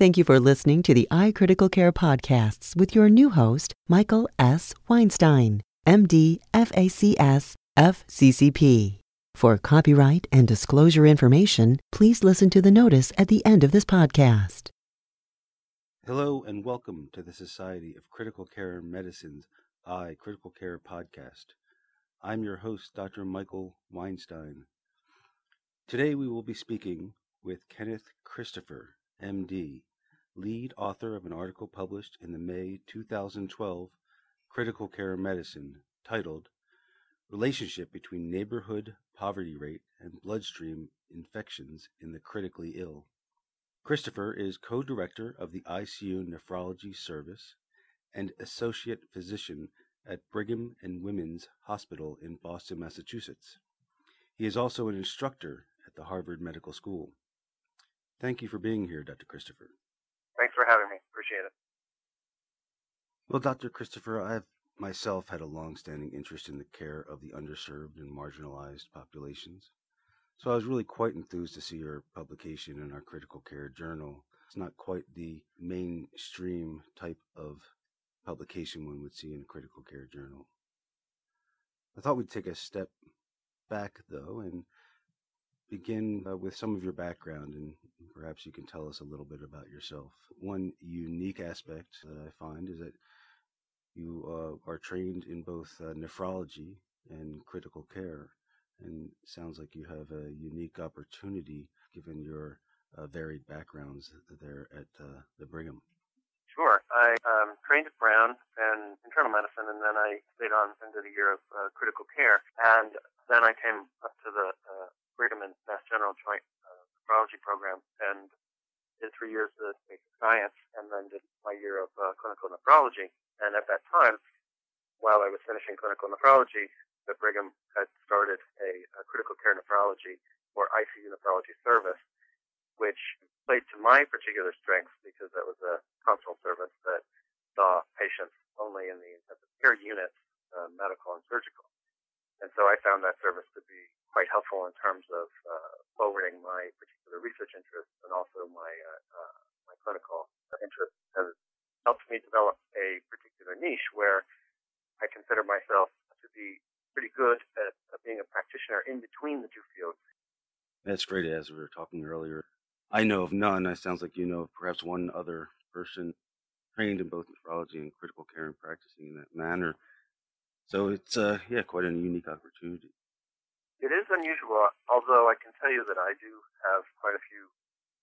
Thank you for listening to the iCritical Care podcasts with your new host, Michael S. Weinstein, MD, FACS, FCCP. For copyright and disclosure information, please listen to the notice at the end of this podcast. Hello and welcome to the Society of Critical Care Medicine's iCritical Care podcast. I'm your host, Dr. Michael Weinstein. Today we will be speaking with Kenneth Christopher, MD, lead author of an article published in the May 2012 Critical Care Medicine titled Relationship Between Neighborhood Poverty Rate and Bloodstream Infections in the Critically Ill. Christopher is co director of the ICU Nephrology Service and associate physician at Brigham and Women's Hospital in Boston, Massachusetts. He is also an instructor at the Harvard Medical School. Thank you for being here, Dr. Christopher. Thanks for having me. Appreciate it. Well, Dr. Christopher, I've myself had a long-standing interest in the care of the underserved and marginalized populations. So I was really quite enthused to see your publication in our critical care journal. It's not quite the mainstream type of publication one would see in a critical care journal. I thought we'd take a step back, though, and begin uh, with some of your background, and perhaps you can tell us a little bit about yourself. One unique aspect that I find is that you uh, are trained in both uh, nephrology and critical care, and sounds like you have a unique opportunity given your uh, varied backgrounds there at uh, the Brigham. Sure. I um, trained at Brown in internal medicine, and then I stayed on into the year of uh, critical care. And then I came up to the uh, Brigham and Mass General Joint uh, Nephrology Program and did three years of basic science, and then did my year of uh, clinical nephrology. And at that time, while I was finishing clinical nephrology, the Brigham had started a, a critical care nephrology or ICU nephrology service, which played to my particular strengths because that was a consult service that saw patients only in the intensive care units, uh, medical and surgical. And so I found that service to be quite helpful in terms of uh, forwarding my particular research interests and also my uh, uh, my clinical interests. And helped me develop a particular niche where I consider myself to be pretty good at, at being a practitioner in between the two fields. That's great. As we were talking earlier, I know of none. It sounds like you know of perhaps one other person trained in both nephrology and critical care and practicing in that manner. So it's uh yeah, quite a unique opportunity. It is unusual, although I can tell you that I do have quite a few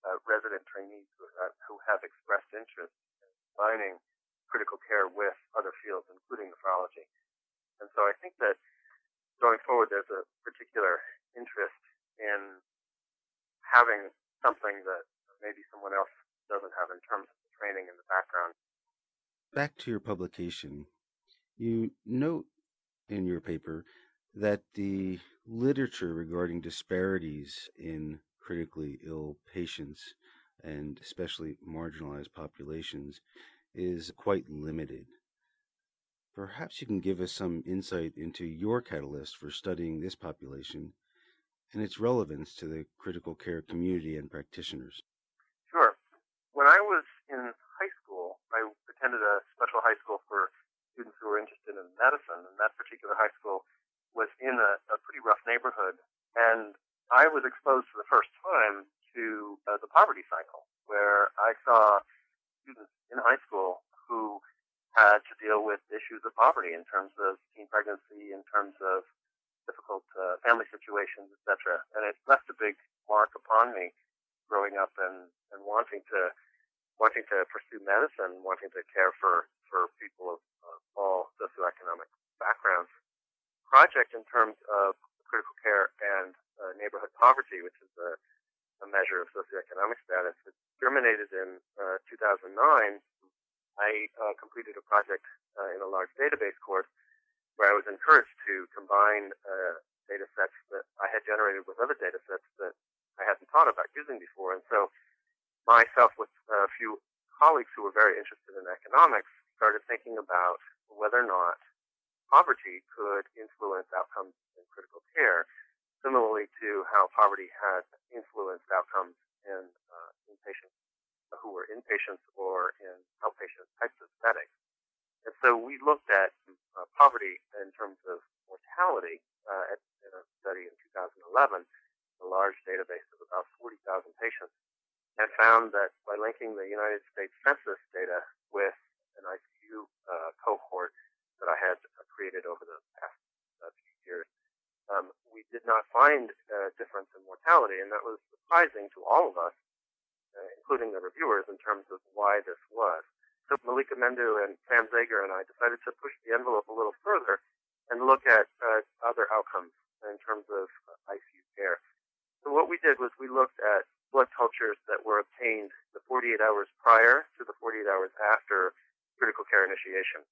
uh, resident trainees who have, who have expressed interest in combining critical care with other fields, including nephrology. And so I think that going forward, there's a particular interest in having something that maybe someone else doesn't have in terms of the training and the background. Back to your publication, you note in your paper that the literature regarding disparities in critically ill patients and especially marginalized populations is quite limited. Perhaps you can give us some insight into your catalyst for studying this population and its relevance to the critical care community and practitioners. Sure. When I was in high school, I attended a special high school for students who were interested in medicine, and that particular high school was in a, a pretty rough neighborhood. And I was exposed for the first time to uh, the poverty cycle, where I saw students in high school who had to deal with issues of poverty in terms of teen pregnancy, in terms of difficult uh, family situations, etc. And it left a big mark upon me growing up and, and wanting to wanting to pursue medicine, wanting to care for, for people of uh, all socioeconomic backgrounds. Project in terms of critical care and uh, neighborhood poverty, which is a, a measure of socioeconomic status, it germinated in uh, 2009. I uh, completed a project uh, in a large database course where I was encouraged to combine uh, data sets that I had generated with other data sets that I hadn't thought about using before. And so myself with a few colleagues who were very interested in economics started thinking about whether or not poverty could influence outcomes in critical care, similarly to how poverty had influenced outcomes in uh, who were inpatients or in outpatient types of settings. And so we looked at uh, poverty in terms of mortality uh, at, in a study in 2011, a large database of about 40,000 patients, and found that by linking the United States Census data with an ICU uh, cohort that I had created over the past uh, few years, um, we did not find a difference in mortality, and that was surprising to all of us, uh, including the reviewers, in terms of why this was. So Mallika Mendu and Sam Zager and I decided to push the envelope a little further and look at uh, other outcomes in terms of uh, ICU care. So what we did was we looked at blood cultures that were obtained the 48 hours prior to the 48 hours after critical care initiation.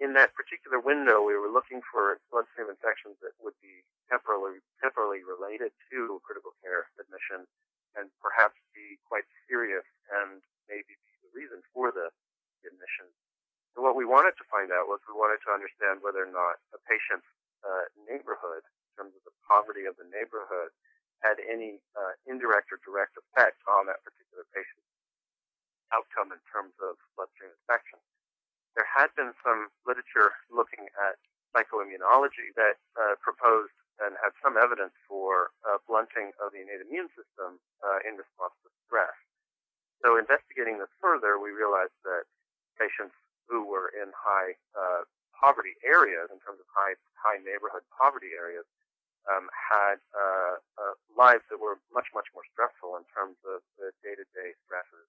In that particular window, we were looking for bloodstream infections that would be temporarily, temporarily related to critical care admission and perhaps be quite serious and maybe be reason for the admission. So what we wanted to find out was we wanted to understand whether or not a patient's uh, neighborhood, in terms of the poverty of the neighborhood, had any uh, indirect or direct effect on that particular patient's outcome in terms of bloodstream infection. There had been some literature looking at psychoimmunology that uh, proposed and had some evidence for uh, blunting of the innate immune system uh, in response to stress. So investigating this further, we realized that patients who were in high uh, poverty areas, in terms of high high neighborhood poverty areas, um, had uh, uh, lives that were much much more stressful in terms of the day-to-day stresses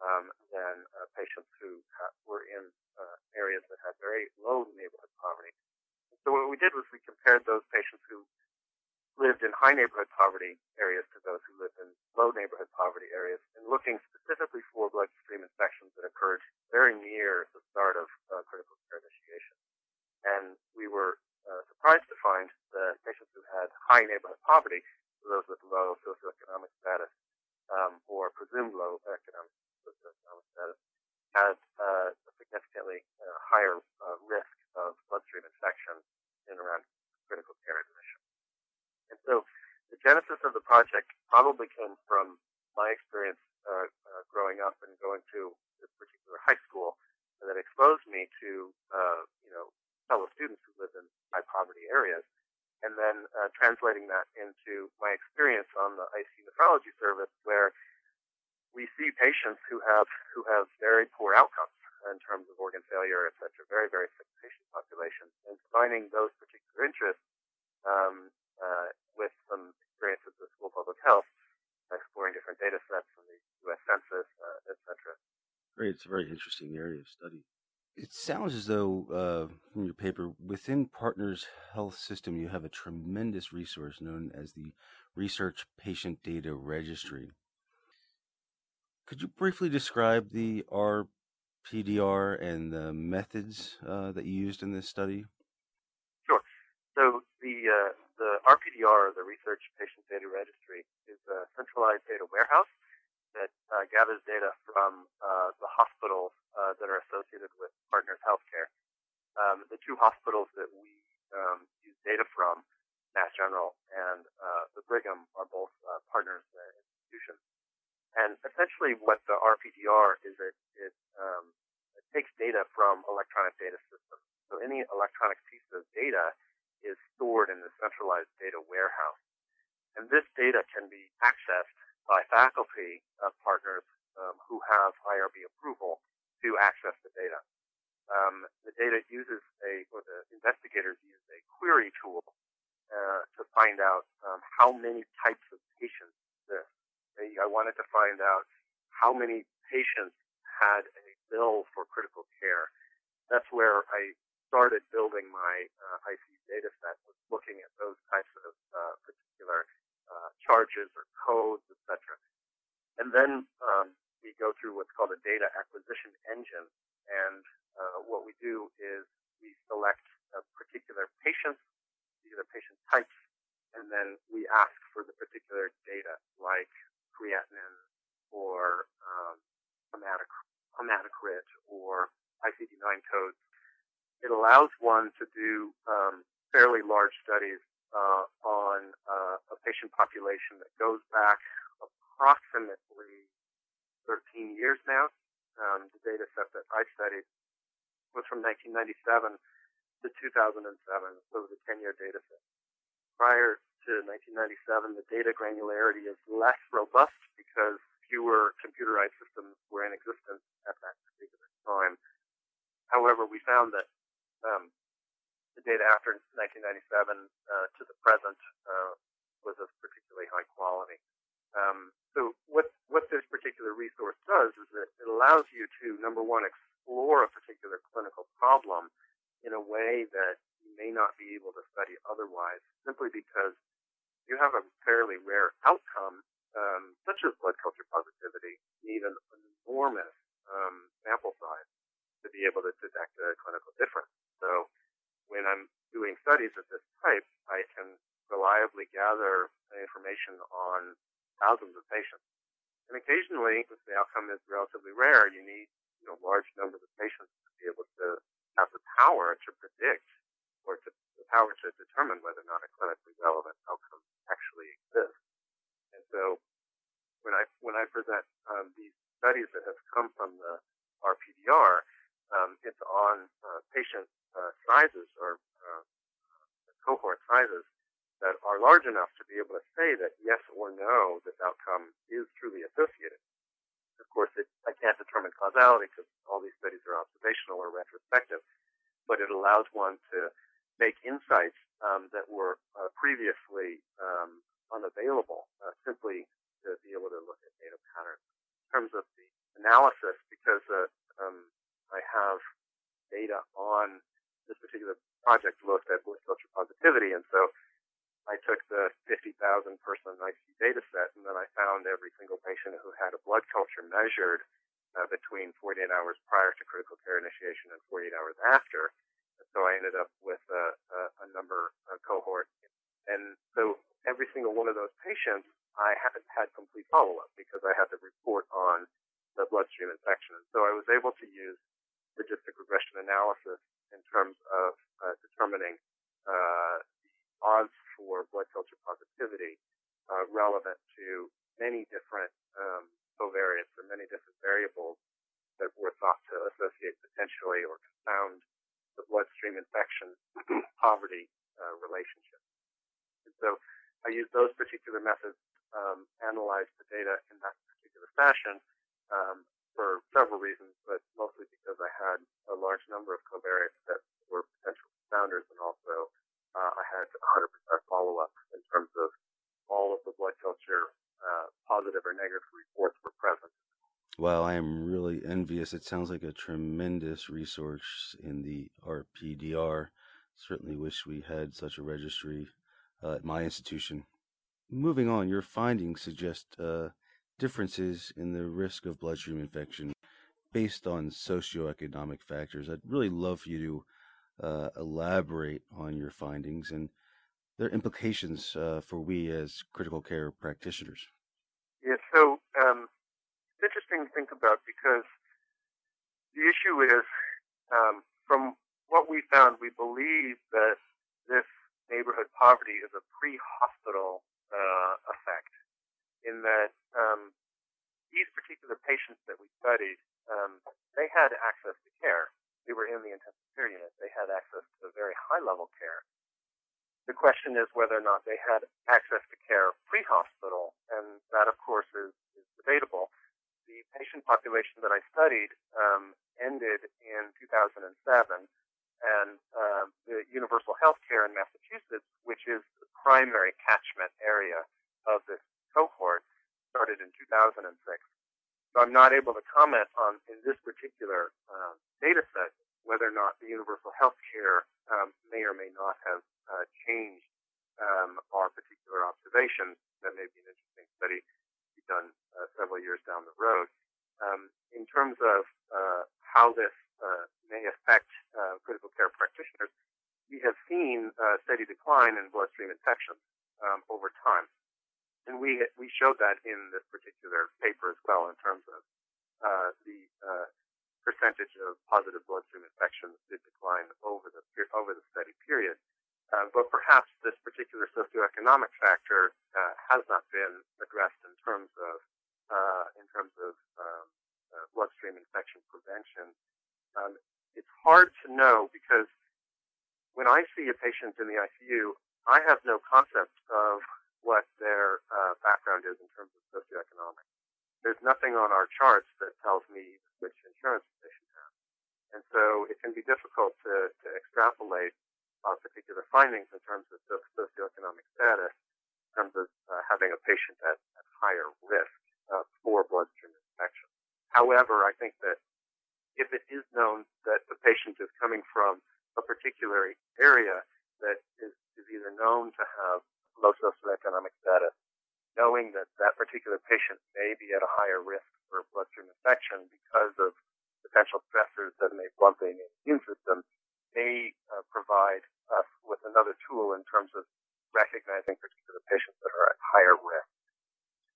um, than uh, patients who ha- were in uh, areas that had very low neighborhood poverty. So what we did was we compared those patients who lived in high neighborhood poverty areas to those who lived in low neighborhood poverty areas, and looking specifically for bloodstream infections that occurred very near the start of uh, critical care initiation. And we were uh, surprised to find that patients who had high neighborhood poverty, those with low socioeconomic status um, or presumed low economic socioeconomic status, had uh, a significantly uh, higher uh, risk of bloodstream infection in around critical care admission. And so the genesis of the project probably came from my experience uh, uh, growing up and going to this particular high school that exposed me to, uh, you know, fellow students who live in high poverty areas, and then uh, translating that into my experience on the ICU nephrology service, where we see patients who have who have very poor outcomes in terms of organ failure, et cetera, very very sick patient population, and combining those particular interests um, uh, with some experience with the School of Public Health, exploring different data sets from the U.S. Census, uh, etc. Great. It's a very interesting area of study. It sounds as though, uh, from your paper, within Partners Health System, you have a tremendous resource known as the Research Patient Data Registry. Could you briefly describe the RPDR and the methods uh, that you used in this study? Sure. So the uh, the RPDR, the Research Patient Data Registry, is a centralized data warehouse that uh, gathers data from uh, the hospitals uh, that are associated with Partners Healthcare. Um, the two hospitals that we um, use data from, Mass General and uh, the Brigham, are both uh, partners institutions. And essentially, what the RPDR is, it, it, um, it takes data from electronic data systems. So any electronic piece of data is stored in the centralized data warehouse. And this data can be accessed by faculty uh, partners um, who have IRB approval to access the data. Um, the data uses a, or the investigators use a query tool uh, to find out um, how many types of patients this. I wanted to find out how many patients had a bill for critical care. That's where I started building my uh, ICU data set was looking at those types of uh, particular uh, charges or codes, etc. And then um, we go through what's called a data acquisition engine. And uh, what we do is we select a particular patient, particular patient types, and then we ask for the particular data like creatinine or um, hematocrit or ICD-9 codes it allows one to do um, fairly large studies uh, on uh, a patient population that goes back approximately 13 years now. Um, the data set that I studied was from 1997 to 2007, so it was a 10-year data set. Prior to 1997, the data granularity is less robust because fewer computerized systems were in existence at that particular time. However, we found that um, the data after 1997 uh, to the present uh, was of particularly high quality. Um, so what what this particular resource does is that it allows you to number one explore a particular clinical problem in a way that you may not be able to study otherwise, simply because you have a fairly rare outcome, um, such as blood culture positivity, need an enormous um, sample size to be able to detect a clinical difference. So when I'm doing studies of this type, I can reliably gather information on thousands of patients. And occasionally, if the outcome is relatively rare, you need you know large numbers of patients to be able to have the power to predict or to, the power to determine whether or not a clinically relevant outcome actually exists. And so, when I when I present um, these studies that have come from the RPDR, um, it's on uh, patient uh, sizes or uh, cohort sizes that are large enough to be able to say that yes or no, this outcome is truly associated. Of course, it, I can't causality because all these studies are observational or retrospective, but it allows one to make insights um, that were uh, previously um, unavailable uh, simply to be able to look at data patterns. In terms of the analysis, because uh, um, I have data on this particular project looked at blood culture positivity, and so I took the 50,000 person ICU data set and then I found every single patient who had a blood culture measured uh, between 48 hours prior to critical care initiation and 48 hours after. And so I ended up with a, a, a number a cohort. And so every single one of those patients, I had had complete follow-up because I had to report on the bloodstream infection. So I was able to use logistic regression analysis in terms of uh, determining uh, odds for blood culture positivity uh, relevant to many different um, covariates or many different variables that were thought to associate potentially or confound the bloodstream infection poverty uh, relationship. And so I used those particular methods, um, analyzed the data in that particular fashion um, for several reasons, but mostly because I had a large number of covariates that were potential confounders and also uh, I had 100% follow up in terms of all of the blood culture uh, positive or negative reports were present. Wow, I am really envious. It sounds like a tremendous resource in the RPDR. Certainly wish we had such a registry uh, at my institution. Moving on, your findings suggest uh, differences in the risk of bloodstream infection based on socioeconomic factors. I'd really love for you to uh, elaborate on your findings and their implications uh, for we as critical care practitioners. Yeah, so um, it's interesting to think about because the issue is um, from what we found, we believe that this neighborhood poverty is a pre-hospital uh, effect in that um, these particular patients that we studied, um, they had access to care They were in the intensive care unit, they had access to very high level care. The question is whether or not they had access to care pre-hospital, and that, of course, is, is debatable. The patient population that I studied um, ended in 2007, and uh, the Universal Health Care in Massachusetts, which is the primary catchment area of this cohort, started in 2006. So I'm not able to comment on, in this particular um, data set, whether or not the universal health care um, may or may not have uh, changed um, our particular observations. That may be an interesting study to be done uh, several years down the road. Um, in terms of uh, how this uh, may affect uh, critical care practitioners, we have seen a steady decline in bloodstream infections um, over time. And we we showed that in this particular paper as well in terms of uh, the uh, percentage of positive bloodstream infections did decline over the over the study period. Uh, but perhaps this particular socioeconomic factor uh, has not been addressed in terms of uh, in terms of um, uh, bloodstream infection prevention. Um, it's hard to know because when I see a patient in the ICU, I have no concept of what their uh, background is in terms of socioeconomic. There's nothing on our charts that tells me which insurance they should have. And so it can be difficult to, to extrapolate uh, particular findings in terms of socioeconomic status, in terms of uh, having a patient at, at higher risk uh, for bloodstream infection. However, I think that if it is known that the patient is coming from a particular area that is, is either known to have low socioeconomic status, knowing that that particular patient may be at a higher risk for bloodstream infection because of potential stressors that may blunt the immune system, may uh, provide us with another tool in terms of recognizing particular patients that are at higher risk.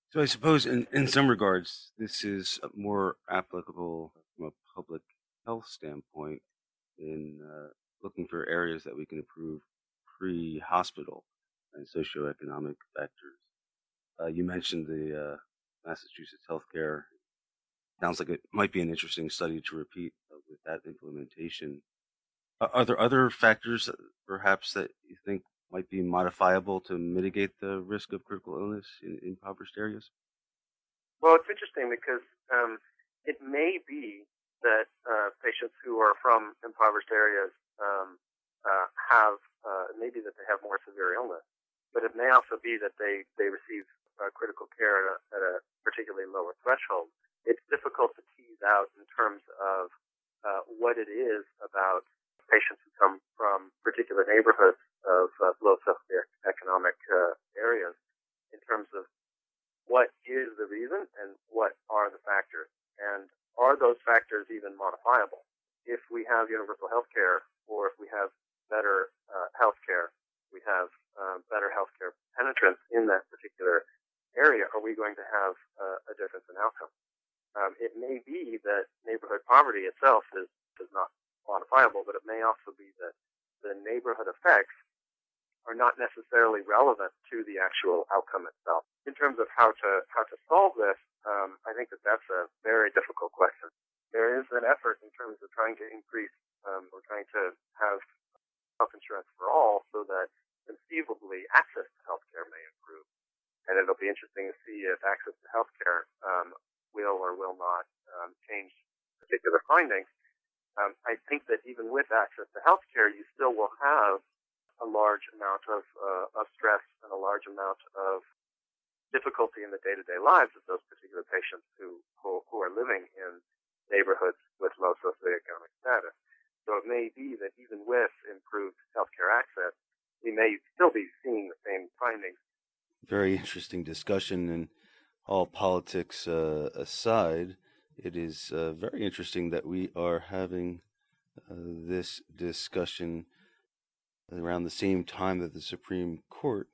So I suppose in, in some regards, this is more applicable from a public health standpoint in uh, looking for areas that we can improve pre-hospital and socioeconomic factors. Uh, you mentioned the uh, Massachusetts healthcare. Sounds like it might be an interesting study to repeat uh, with that implementation. Are there other factors, perhaps, that you think might be modifiable to mitigate the risk of critical illness in impoverished areas? Well, it's interesting because um, it may be that uh, patients who are from impoverished areas um, uh, have uh, maybe that they have more severe illness, but it may also be that they they receive uh, critical care at a, at a particularly lower threshold. It's difficult to tease out in terms of uh, what it is about patients who come from particular neighborhoods of uh, low socioeconomic uh, areas in terms of what is the reason and what are the factors. And are those factors even modifiable? If we have universal health care or if we have better uh, health care, we have uh, better healthcare penetrance in that particular area, are we going to have uh, a difference in outcome? Um, it may be that neighborhood poverty itself is, is not quantifiable, but it may also be that the neighborhood effects are not necessarily relevant to the actual outcome itself. In terms of how to how to solve this, um, I think that that's a very difficult question. There is an effort in terms of trying to increase um, or trying to have health insurance for all, so that conceivably access to healthcare may improve. And it'll be interesting to see if access to healthcare um, will or will not um, change particular findings. Um, I think that even with access to healthcare, you still will have a large amount of, uh, of stress and a large amount of difficulty in the day-to-day lives of those particular patients who, who, who are living in neighborhoods with low socioeconomic status. So it may be that even with improved healthcare access, we may still be seeing the same findings. Very interesting discussion, and all politics uh, aside, it is uh, very interesting that we are having uh, this discussion around the same time that the Supreme Court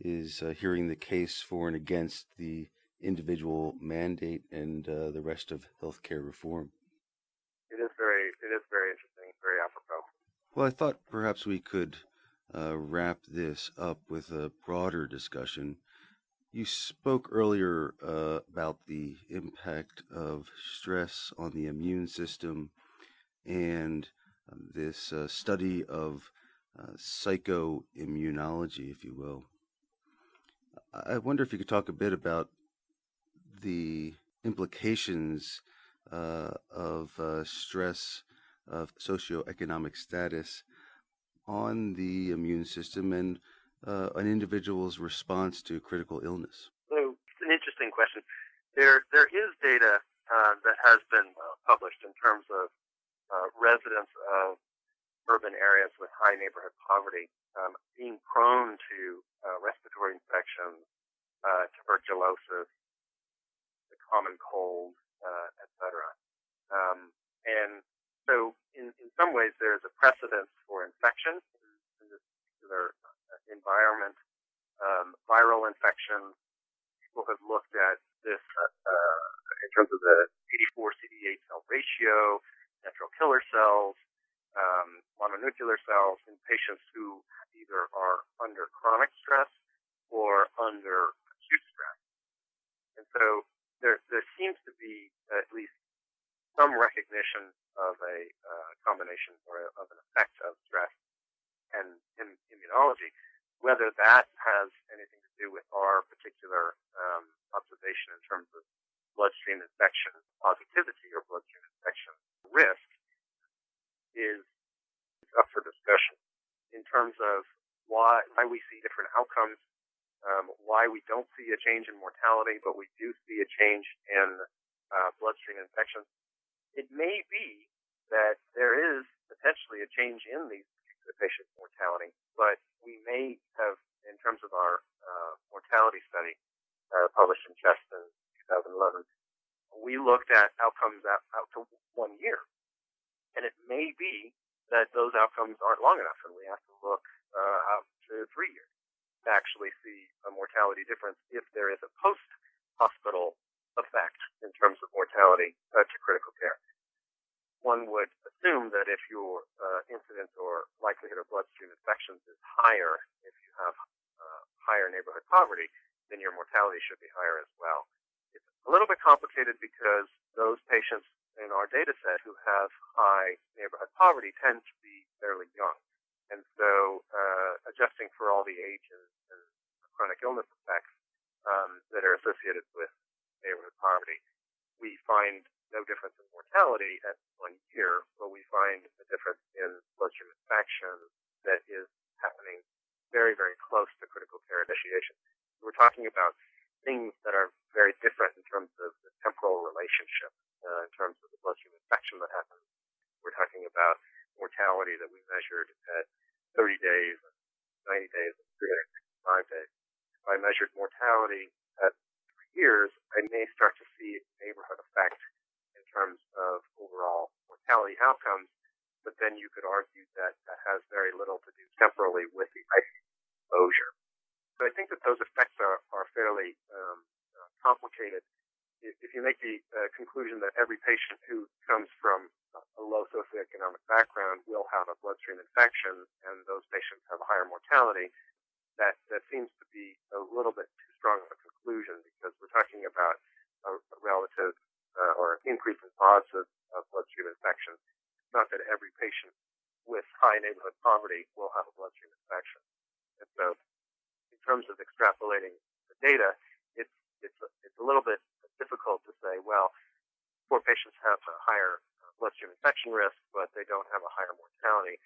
is uh, hearing the case for and against the individual mandate and uh, the rest of healthcare reform. It is very, it is very interesting, very apropos. Well, I thought perhaps we could uh, wrap this up with a broader discussion. You spoke earlier uh, about the impact of stress on the immune system and um, this uh, study of uh, psychoimmunology, if you will. I wonder if you could talk a bit about the implications uh, of uh, stress, of socioeconomic status on the immune system and uh, an individual's response to critical illness. So it's an interesting question. There, there is data uh, that has been uh, published in terms of residents of urban areas with high neighborhood poverty um, being prone to uh, respiratory infections, uh, tuberculosis, the common cold, uh, etc. Um, and so, in, in some ways, there's a precedence for infection in this particular uh, environment. Um, viral infections, people have looked at this uh, uh, in terms of the CD4 CD8 cell ratio, natural killer cells, um, mononuclear cells in patients who either are under chronic stress or under acute stress. And so there there seems to be at least some recognition of a uh, combination or of an effect of stress and immunology. Whether that has anything to do with our particular um, observation in terms of bloodstream infection positivity or bloodstream infection risk is up for discussion. In terms of why, why we see different outcomes, um, why we don't see a change in mortality, but we do see a change in uh, bloodstream infections, it may be that there is potentially a change in these patient mortality, but we may have, in terms of our uh, mortality study uh, published in Chest in 2011, we looked at outcomes out, out to one year. And it may be that those outcomes aren't long enough, and we have to look uh, out to three years to actually see a mortality difference if there is a post-hospital effect in terms of mortality uh, to critical care one would assume that if your uh, incidence or likelihood of bloodstream infections is higher, if you have uh, higher neighborhood poverty, then your mortality should be higher as well. It's a little bit complicated because those patients in our data set who have high neighborhood poverty tend to be fairly young. And so uh, adjusting for all the age and, and chronic illness effects um, that are associated with neighborhood poverty, we find no difference in mortality at one year, but we find a difference in bloodstream infection that is happening very, very close to critical care initiation. We're talking about things that are very different in terms of the temporal relationship, uh, in terms of the bloodstream infection that happens. We're talking about mortality that we measured at 30 days, 90 days, and 365 days. If I measured mortality at three years, I may start to see a neighborhood effect in terms of overall mortality outcomes, but then you could argue that that has very little to do temporally with the exposure. So I think that those effects are, are fairly um, uh, complicated. If you make the uh, conclusion that every patient who comes from a low socioeconomic background will have a bloodstream infection and those patients have a higher mortality, that, that seems to be a little bit too strong of a conclusion because we're talking about a, relative uh, or increase in odds of, of bloodstream infection. Not that every patient with high neighborhood poverty will have a bloodstream infection. And so, in terms of extrapolating the data, it's it's it's a little bit difficult to say. Well, poor patients have a higher bloodstream infection risk, but they don't have a higher mortality.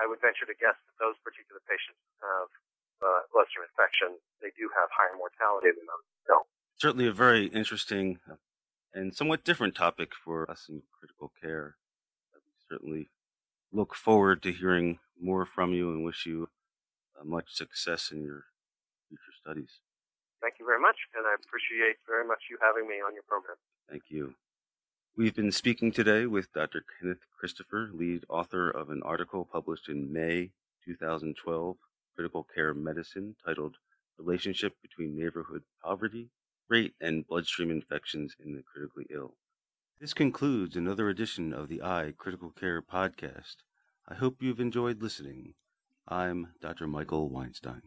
I would venture to guess that those particular patients have uh, bloodstream infection, they do have higher mortality than those who don't. Certainly a very interesting and somewhat different topic for us in critical care. We certainly look forward to hearing more from you and wish you uh, much success in your future studies. Thank you very much, and I appreciate very much you having me on your program. Thank you. We've been speaking today with Dr. Kenneth Christopher, lead author of an article published in May 2012, Critical Care Medicine, titled Relationship Between Neighborhood Poverty rate and bloodstream infections in the critically ill. This concludes another edition of the iCritical Care podcast. I hope you've enjoyed listening. I'm Dr. Michael Weinstein.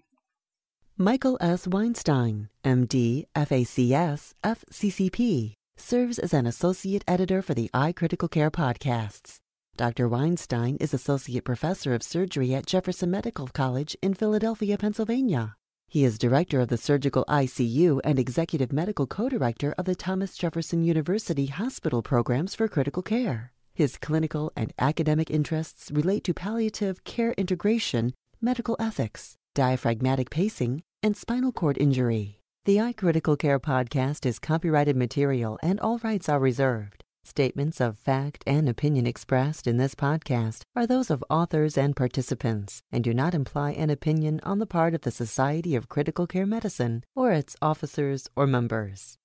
Michael S. Weinstein, MD, FACS, FCCP, serves as an associate editor for the iCritical Care podcasts. Dr. Weinstein is Associate Professor of Surgery at Jefferson Medical College in Philadelphia, Pennsylvania. He is director of the Surgical ICU and executive medical co-director of the Thomas Jefferson University Hospital Programs for Critical Care. His clinical and academic interests relate to palliative care integration, medical ethics, diaphragmatic pacing, and spinal cord injury. The iCritical Care podcast is copyrighted material and all rights are reserved. Statements of fact and opinion expressed in this podcast are those of authors and participants and do not imply an opinion on the part of the Society of Critical Care Medicine or its officers or members.